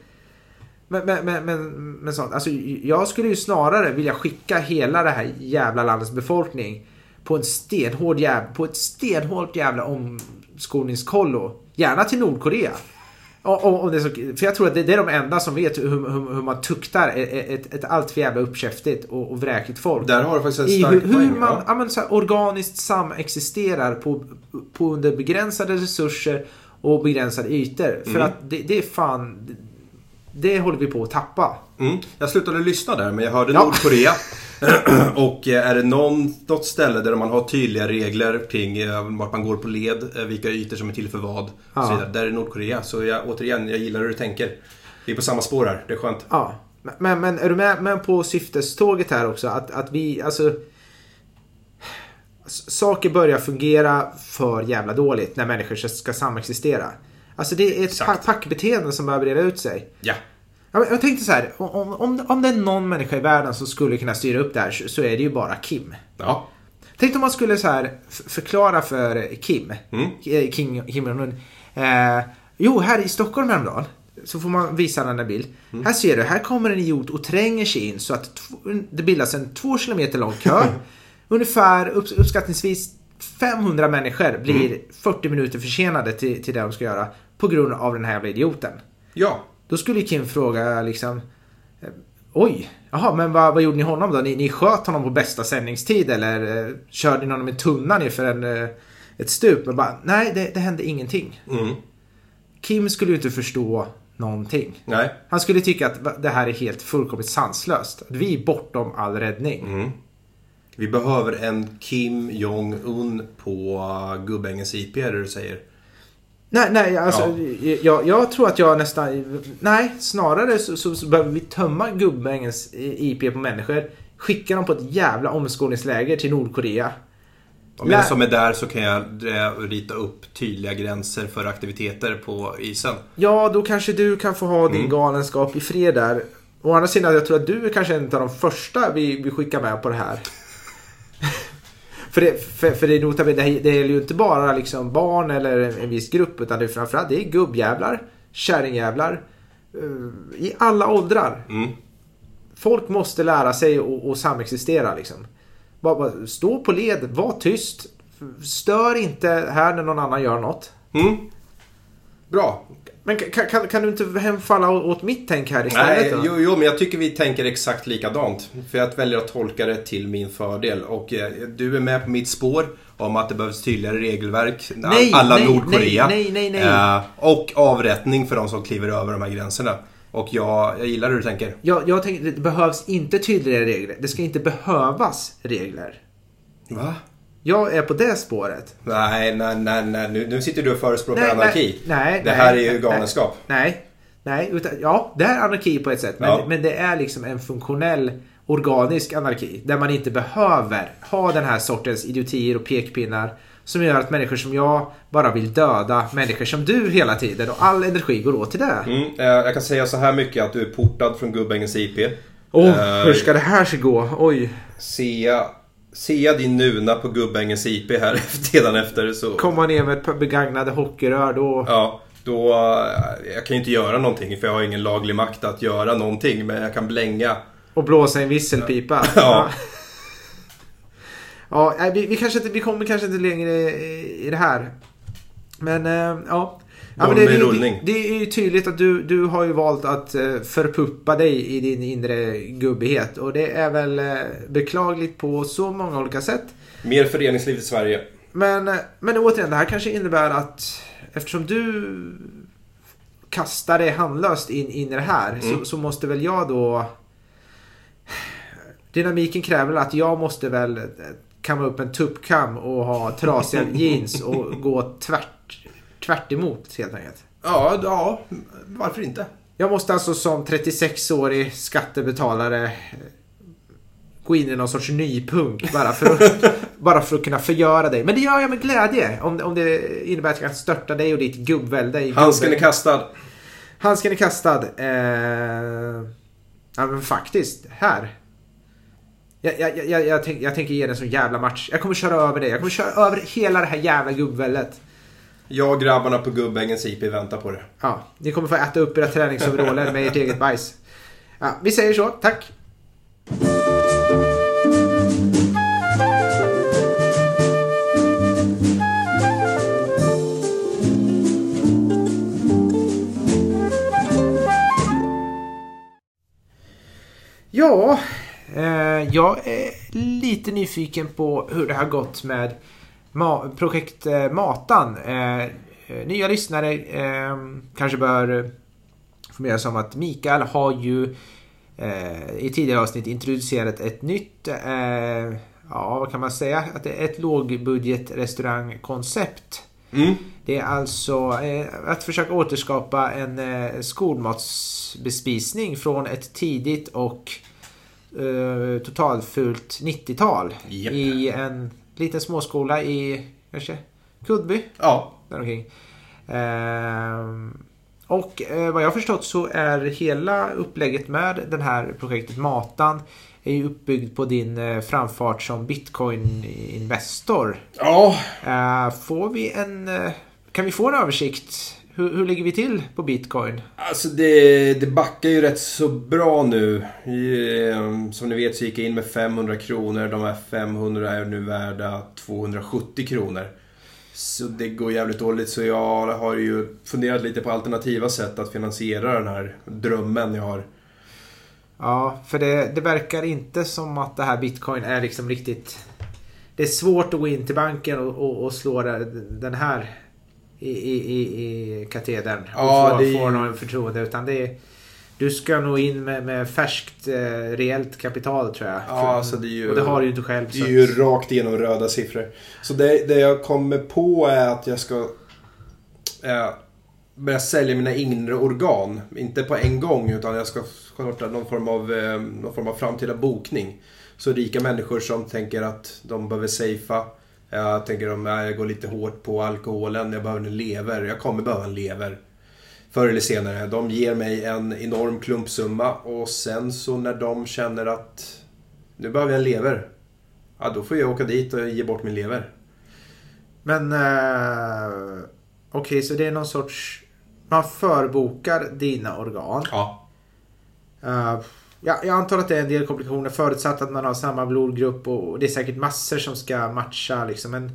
Men, men, men, men, men sånt. Alltså, jag skulle ju snarare vilja skicka hela det här jävla landets befolkning på en stenhård jävla, på ett stenhårt jävla omskolningskollo. Gärna till Nordkorea. Och, och, det är så, för jag tror att det, det är de enda som vet hur, hur, hur man tuktar ett, ett, ett allt för jävla uppkäftigt och, och vräkigt folk. Där har du faktiskt en I stark hur, hur poäng. man ja. ja. men, så här, organiskt samexisterar på, på under begränsade resurser och begränsade ytor. För Mm. att det, det är fan... Det, håller vi på att tappa. Mm. Jag slutade lyssna där, men jag hörde Ja. Nordkorea. och eh, är det någon, något ställe där man har tydliga regler kring eh, vart man går på led, eh, vilka ytor som är till för vad. Och Ja. så vidare. Där är Nordkorea. Så jag, återigen, jag gillar hur du tänker. Vi är på samma spår här. Det är skönt. Ja. Men, men är du med, med på syfteståget här också? Att, att vi, alltså... Saker börjar fungera för jävla dåligt när människor ska samexistera. Alltså det är ett Exakt. pa- packbeteende som börjar breda ut sig. Ja. Jag tänkte så här, om, om, om det är någon människa i världen som skulle kunna styra upp det här så, så är det ju bara Kim. Ja. Tänk om man skulle så här förklara för Kim, Mm. eh, Kim, Kim Jong-Un. Eh, jo, här i Stockholm häromdagen så får man visa den här bild. Mm. Här ser du, här kommer en idiot och tränger sig in så att det bildas en två kilometer lång kö. Ungefär upp, uppskattningsvis 500 människor blir Mm. 40 minuter försenade till, till det de ska göra på grund av den här jävla idioten. Ja. Då skulle Kim fråga liksom eh, Oj, jaha men vad, vad gjorde ni honom då? Ni, ni sköt honom på bästa sändningstid eller eh, körde ni honom med tunna ner för en, eh, ett stup? Men bara, nej det, det hände ingenting. Mm. Kim skulle ju inte förstå någonting. Nej. Han skulle tycka att det här är helt fullkomligt sanslöst. Att vi är bortom all räddning. Mm. Vi behöver en Kim Jong-Un på uh, Gubbängens IP, är det du säger? Nej, nej, alltså jag, jag tror att jag nästan... Nej, snarare så, så, så behöver vi tömma gubbängens IP på människor. Skicka dem på ett jävla omskolningsläger till Nordkorea. Om jag som är där så kan jag eh, rita upp tydliga gränser för aktiviteter på isen. Ja, då kanske du kan få ha din galenskap i fred där. Å andra sidan, jag tror att du är kanske en av de första vi, vi skickar med på det här. För, det, för, för det är nota bene, det, det gäller ju inte bara liksom barn eller en, en viss grupp. Utan det är framförallt det är gubbjävlar, kärringjävlar. eh, I alla åldrar. Mm. Folk måste lära sig att samexistera liksom. Bara, bara stå på led, var tyst. Stör inte här när någon annan gör något. Mm. Bra. Men kan, kan, kan du inte hemfalla åt mitt tänk här istället Nej, jo, jo, men jag tycker vi tänker exakt likadant. För jag väljer att tolka det till min fördel. Och eh, du är med på mitt spår om att det behövs tydligare regelverk. Nej, alla nej, Nordkorea. nej, nej, nej. Eh, och avrättning för de som kliver över de här gränserna. Och jag, jag gillar hur du tänker. Jag, jag tänker, det behövs inte tydligare regler. Det ska inte behövas regler. Va? Jag är på det spåret. Nej, nej, nej, nej. Nu, nu sitter du och förespråkar Nej, anarki. nej, nej, det här nej, är ju galenskap. Nej, nej, utan, ja, det är anarki på ett sätt. Men, Ja. men det är liksom en funktionell, organisk anarki. Där man inte behöver ha den här sortens idiotier och pekpinnar. Som gör att människor som jag bara vill döda människor som du hela tiden. Och all energi går åt till det. Mm, eh, jag kan säga så här mycket att du är portad från Gubbängens IP. Åh, Eh, hur ska det här gå? Oj. Jag, ser jag din nuna på Gubbängens IP här sedan efter så... Komma ner med ett par begagnade hockeyrör då. Ja, då... eh, Jag kan ju inte göra någonting för jag har ingen laglig makt att göra någonting. Men jag kan blänga. Och blåsa en visselpipa. Ja. Ja, vi, vi, kanske inte, vi kommer kanske inte längre i, i det här. Men äh, ja. Ja det, det, det är ju tydligt att du, du har ju valt att eh, förpuppa dig i din inre gubbighet. Och det är väl eh, beklagligt på så många olika sätt. Mer föreningsliv i Sverige. Men, eh, men återigen, det här kanske innebär att eftersom du kastar dig handlöst in, in i det här Mm. så, så måste väl jag då Dynamiken kräver att jag måste väl kamma upp en tuppkam och ha trasiga jeans och gå tvärt, tvärt emot helt enkelt. Ja, ja, varför inte? Jag måste alltså som 36-årig skattebetalare eh, gå in i någon sorts nypunk bara för, att, bara för att kunna förgöra dig. Men det gör jag med glädje om, om det innebär att jag kan störta dig och ditt gubbvälde. i Handsken är kastad. Handsken är kastad. Eh, ja men faktiskt, här. Jag, jag, jag, jag, tänk, jag tänker ge dig en sån jävla match. Jag kommer köra över dig. Jag kommer köra över hela det här jävla gubbväldet. Jag och grabbarna på Gubbängens IP väntar på det. Ja, ni kommer få äta upp era träningsoveraller med ert eget bajs. Ja, vi säger så, tack. Ja, eh, jag är lite nyfiken på hur det har gått med ma- projekt eh, Matan. Eh, eh, nya lyssnare kanske bör informeras om att Mikael har ju i tidigare avsnitt introducerat ett nytt, ja vad kan man säga, att det är ett lågbudget restaurangkoncept. Mm. Det är alltså att försöka återskapa en eh, skolmatsbespisning från ett tidigt och eh, totalfult 90-tal. Japp. I en liten småskola i kanske Kuddby. Ja. Däromkring. Ehm, och eh, vad jag har förstått så är hela upplägget med den här projektet Matan är ju uppbyggd på din eh, framfart som Bitcoin-investor. Ja, Eh, får vi en... eh, kan vi få en översikt? Hur, hur ligger vi till på Bitcoin? Alltså det, det backar ju rätt så bra nu. Eh, Som ni vet så gick jag in med 500 kronor. De här 500 är nu värda 270 kronor. Så det går jävligt dåligt. Så jag har ju funderat lite på alternativa sätt att finansiera den här drömmen jag har. Ja, för det, det verkar inte som att det här Bitcoin är liksom riktigt... Det är svårt att gå in till banken och, och, och slå den här i, i, i, katedern. Ja, och få, det är få ju- någon förtroende. Utan det är, du ska nog in med, med färskt eh, reellt kapital tror jag. Ja, alltså det ju- Och det har du ju inte själv. Det Så. är ju rakt igenom röda siffror. Så det, det jag kommer på är att jag ska eh, börja sälja mina inre organ. Inte på en gång utan jag ska starta någon form av, eh, någon form av framtida bokning. Så rika människor som tänker att de behöver safea. Jag tänker om jag går lite hårt på alkoholen, jag behöver en lever. Jag kommer behöva en lever. Förr eller senare. De ger mig en enorm klumpsumma och sen så när de känner att nu behöver jag en lever. Ja, då får jag åka dit och ge bort min lever. Men eh, okej, så det är någon sorts... Man förbokar dina organ. Ja. Uh, ja, jag antar att det är en del komplikationer förutsatt att man har samma blodgrupp och, och det är säkert massor som ska matcha liksom. Men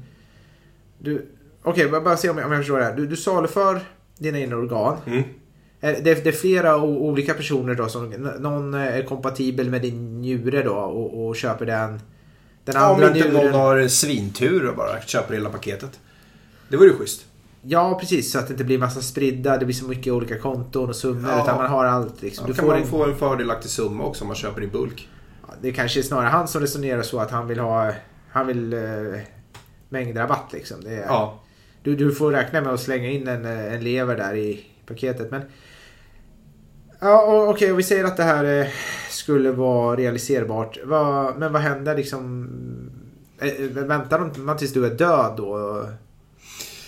du, okej, bara, bara se om jag, om jag förstår det här. Du, du saluför dina inre organ. Mm. Det, det är flera olika personer då som någon är kompatibel med din njure då och, och köper den. Den Ja, om andra inte njuren. någon har svintur och bara köper hela paketet. Det vore ju schysst. Ja, precis. Så att det inte blir massa spridda. Det blir så mycket olika konton och summor. Ja. Utan man har allt liksom. Ja, du kan får man en, få en fördelaktig summa också om man köper i bulk. Det kanske är snarare han som resonerar så att han vill ha han vill eh, mängdrabatt liksom. Det är, Ja. du, du får räkna med att slänga in en, eh, en lever där i paketet. Men Ja, okej, och vi säger att det här eh, skulle vara realiserbart. Vad, men vad händer liksom? Eh, väntar de- man tills du är död då?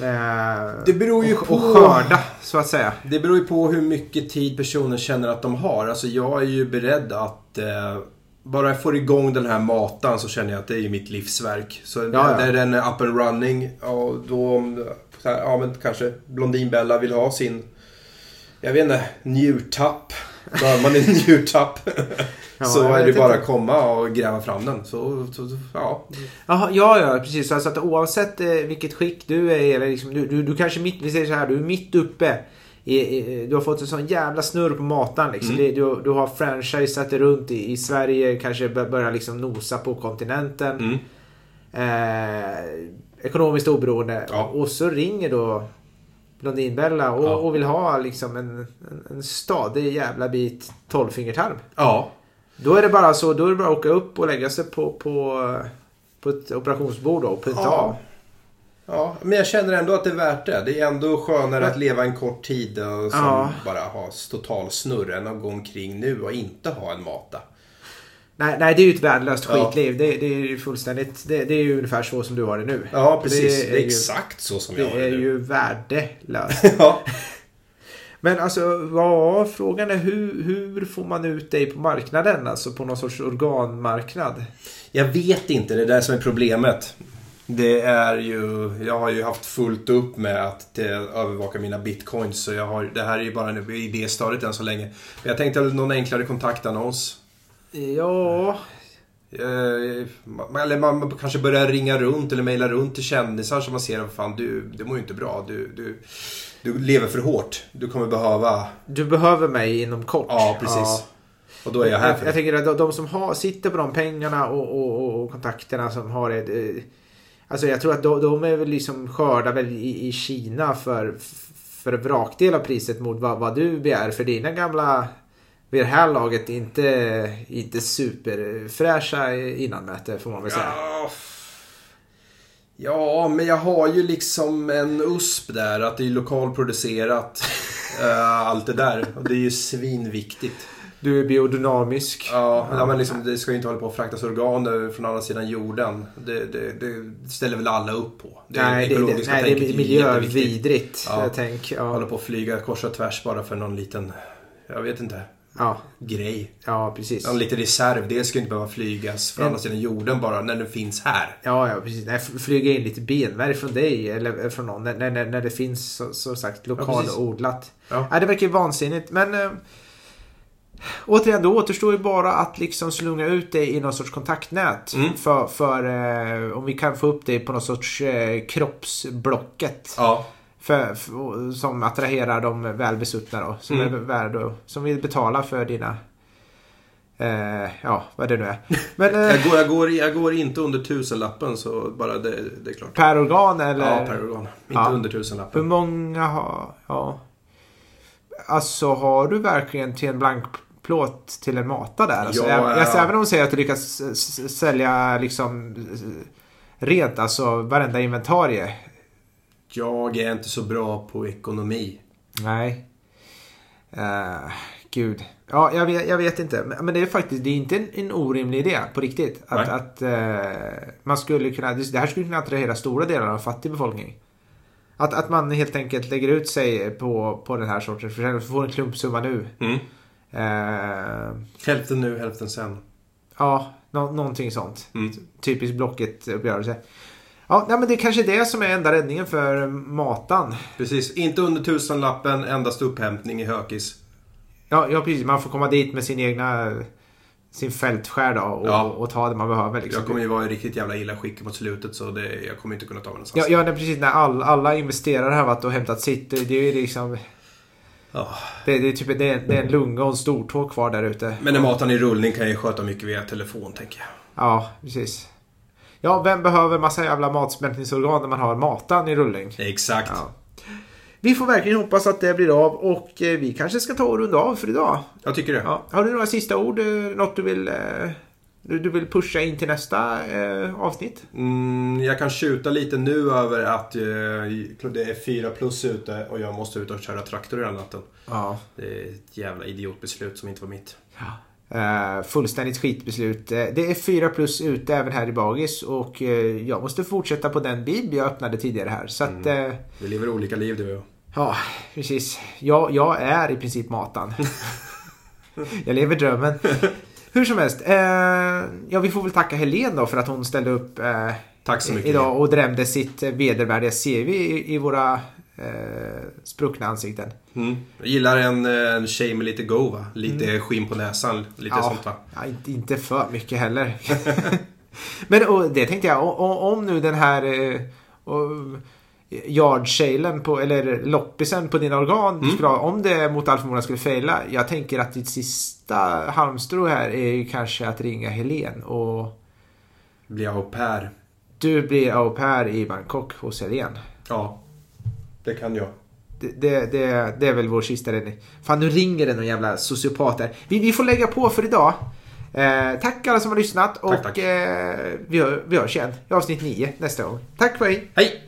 Eh, Det beror ju och, på- Och skörda, så att säga. Det beror ju på hur mycket tid personen känner att de har. Alltså jag är ju beredd att eh, bara jag får igång den här matan så känner jag att det är mitt livsverk. Så Ja, ja. när den är up and running, ja, då här, ja, men kanske Blondinbella vill ha sin, jag vet inte, njurtapp. Behöver man en njurtapp Ja, så är det bara att komma och gräva fram den. Så, så, så ja. Jaha, ja, ja, precis. Alltså att oavsett eh, vilket skick du är eller liksom, du, du, du kanske mitt, vi säger så här, du är mitt uppe. I, i, du har fått en sån jävla snurr på matan liksom. Mm. Du, du har franchisat det runt i, i Sverige, kanske bör- börjar liksom nosa på kontinenten. Mm. Eh, ekonomiskt oberoende. Ja. Och så ringer då Blondinbella och, Ja. och vill ha liksom en, en, en stadig jävla bit tolvfingertarm. Ja. Då är det bara så, då är det bara att åka upp och lägga sig på, på, på ett operationsbord och putta Ja. av. Ja, men jag känner ändå att det är värt det. Det är ändå skönare att leva en kort tid och som Ja. bara ha total snurr än att gå omkring nu och inte ha en mata. Nej, nej, det är ju ett värdelöst Ja. skitliv. Det, det är ju fullständigt, det, det är ju ungefär så som du har det nu. Ja, precis. Det är, ju- exakt så som jag Det har är det nu. ju värdelöst. Ja. Men alltså, ja, frågan är hur, hur får man ut dig på marknaden? Alltså på någon sorts organmarknad? Jag vet inte, det är det som är problemet. Det är ju, jag har ju haft fullt upp med att övervaka mina bitcoins. Så jag har, det här är ju bara en idéstadiet än så länge. Men jag tänkte någon enklare kontaktannons. Ja, Eh, man- eller man kanske börjar ringa runt eller mejla runt till kändisar som man ser att fan du, du mår ju inte bra. Du, du, du lever för hårt. Du kommer behöva... du behöver mig inom kort. Ja, precis. Och då är jag här Jag, för jag det. tänker att de, som har, sitter på de pengarna och, och, och, kontakterna som har ett... Alltså jag tror att de, de är väl liksom skörda väl i, i Kina för, för en vrakdel av priset mot vad, vad du begär för dina gamla vid det här laget inte, inte superfräscha innanmäte får man väl säga. Ja, ja, men jag har ju liksom en USP där. Att det är lokalproducerat. eh, allt det där. Och det är ju svinviktigt. Du är biodynamisk. Ja, ja, men liksom, det ska ju inte hålla på att fraktas organ från andra sidan jorden. Det, det, det ställer väl alla upp på. Det nej, det, det, nej, det är miljövidrigt. Ja. Jag ja. Hålla på att flyga kors och tvärs bara för någon liten, jag vet inte, Ja, grej. ja, precis. Någon liten reserv. Det ska inte behöva flygas från En- andra sidan jorden bara när den finns här. Ja, ja precis. Nej, flyga in lite benmärg från dig eller från någon när, när, när det finns så, så sagt lokalodlat. Ja. Nej, det verkar ju vansinnigt. Men eh, återigen, då återstår ju bara att liksom slunga ut dig i någon sorts kontaktnät. Mm. För, för eh, om vi kan få upp dig på någon sorts eh, kroppsblocket. Ja. För, för, som attraherar de välbesuttna då. Som, Mm. är värda, som vill betala för dina... Eh, ja, vad det nu är. Men eh, Jag, går, jag, går, jag går inte under tusenlappen så bara det, det är klart. per organ eller? Ja, per organ. Inte Ja. under Hur tusenlappen. många har... Ja. Alltså har du verkligen till en blank plåt till en mata där? Alltså, Ja, jag, ja. även om du säger att du lyckas sälja liksom rent, alltså varenda inventarie. Jag är inte så bra på ekonomi. Nej. Uh, gud. Ja, jag vet, jag vet inte. Men det är faktiskt det är inte en, en orimlig idé på riktigt. Att, att eh, man skulle kunna, det här skulle kunna attrahera stora delar av fattig befolkning. Att, att man helt enkelt lägger ut sig på, på den här sortens försäljning. Får en klumpsumma nu. Mm. Eh, Hälften nu, hälften sen. ja, nå, någonting sånt. Mm. Typisk Blocket-uppgörelse. Ja, nej, men det är kanske det som är enda räddningen för Matan. Precis. Inte under tusenlappen, endast upphämtning i hökis. Ja, ja, precis. Man får komma dit med sin egna sin fältskär då och, Ja. och ta det man behöver. Liksom. Jag kommer ju vara i riktigt jävla illa skick mot slutet så det, jag kommer inte kunna ta mig Ja, någonstans. ja nej, precis. När all, alla investerare har varit och hämtat sitt. Det, är ju liksom... Ja. Det, det, är typ, det, är, det är en lunga och en stortå kvar där ute. Men när maten är i rullning kan jag ju sköta mycket via telefon tänker jag. Ja, precis. Ja, vem behöver massa jävla matsmältningsorgan när man har matan i rullning? Exakt. Ja. Vi får verkligen hoppas att det blir av och eh, vi kanske ska ta och runda av för idag. Jag tycker det. Ja. Har du några sista ord? eh, Något du vill, eh, du, vill pusha in till nästa avsnitt? Mm, jag kan tjuta lite nu över att det är fyra plus ute och jag måste ut och köra traktor hela natten. Ja. Det är ett jävla idiotbeslut som inte var mitt. Uh, fullständigt skitbeslut. Eh, det är fyra plus ute även här i Bagis och eh, jag måste fortsätta på den bib jag öppnade tidigare här. Så att, eh, Vi lever olika liv du och jag. ja, precis. Jag, jag är i princip matan. jag lever drömmen. Hur som helst. Ja, vi får väl tacka Helen då för att hon ställde upp Tack så mycket. idag och drämde sitt vedervärdiga CV i, i våra eh, spruckna ansikten. Mm. Jag gillar en, eh, en tjej med lite go va? Lite skinn på näsan. Lite Mm. Ja. sånt va? Ja, inte, inte för mycket heller. Men och det tänkte jag, o- o- om nu den här eh, och, yardsalen på, eller loppisen på dina organ, Mm. skulle om det mot all förmodan skulle fejla. Jag tänker att ditt sista halmstrå här är ju kanske att ringa Helen och Blir au pair. du blir au pair i Bangkok hos Helen. Ja. Det kan jag. Det, det, det, det är väl vår sista räddning. Fan nu ringer det någon jävla sociopat där. Vi, vi får lägga på för idag. Eh, tack alla som har lyssnat och Tack, tack. Eh, vi, hör, vi hörs igen i avsnitt 9 nästa gång. Tack, hej! Hej!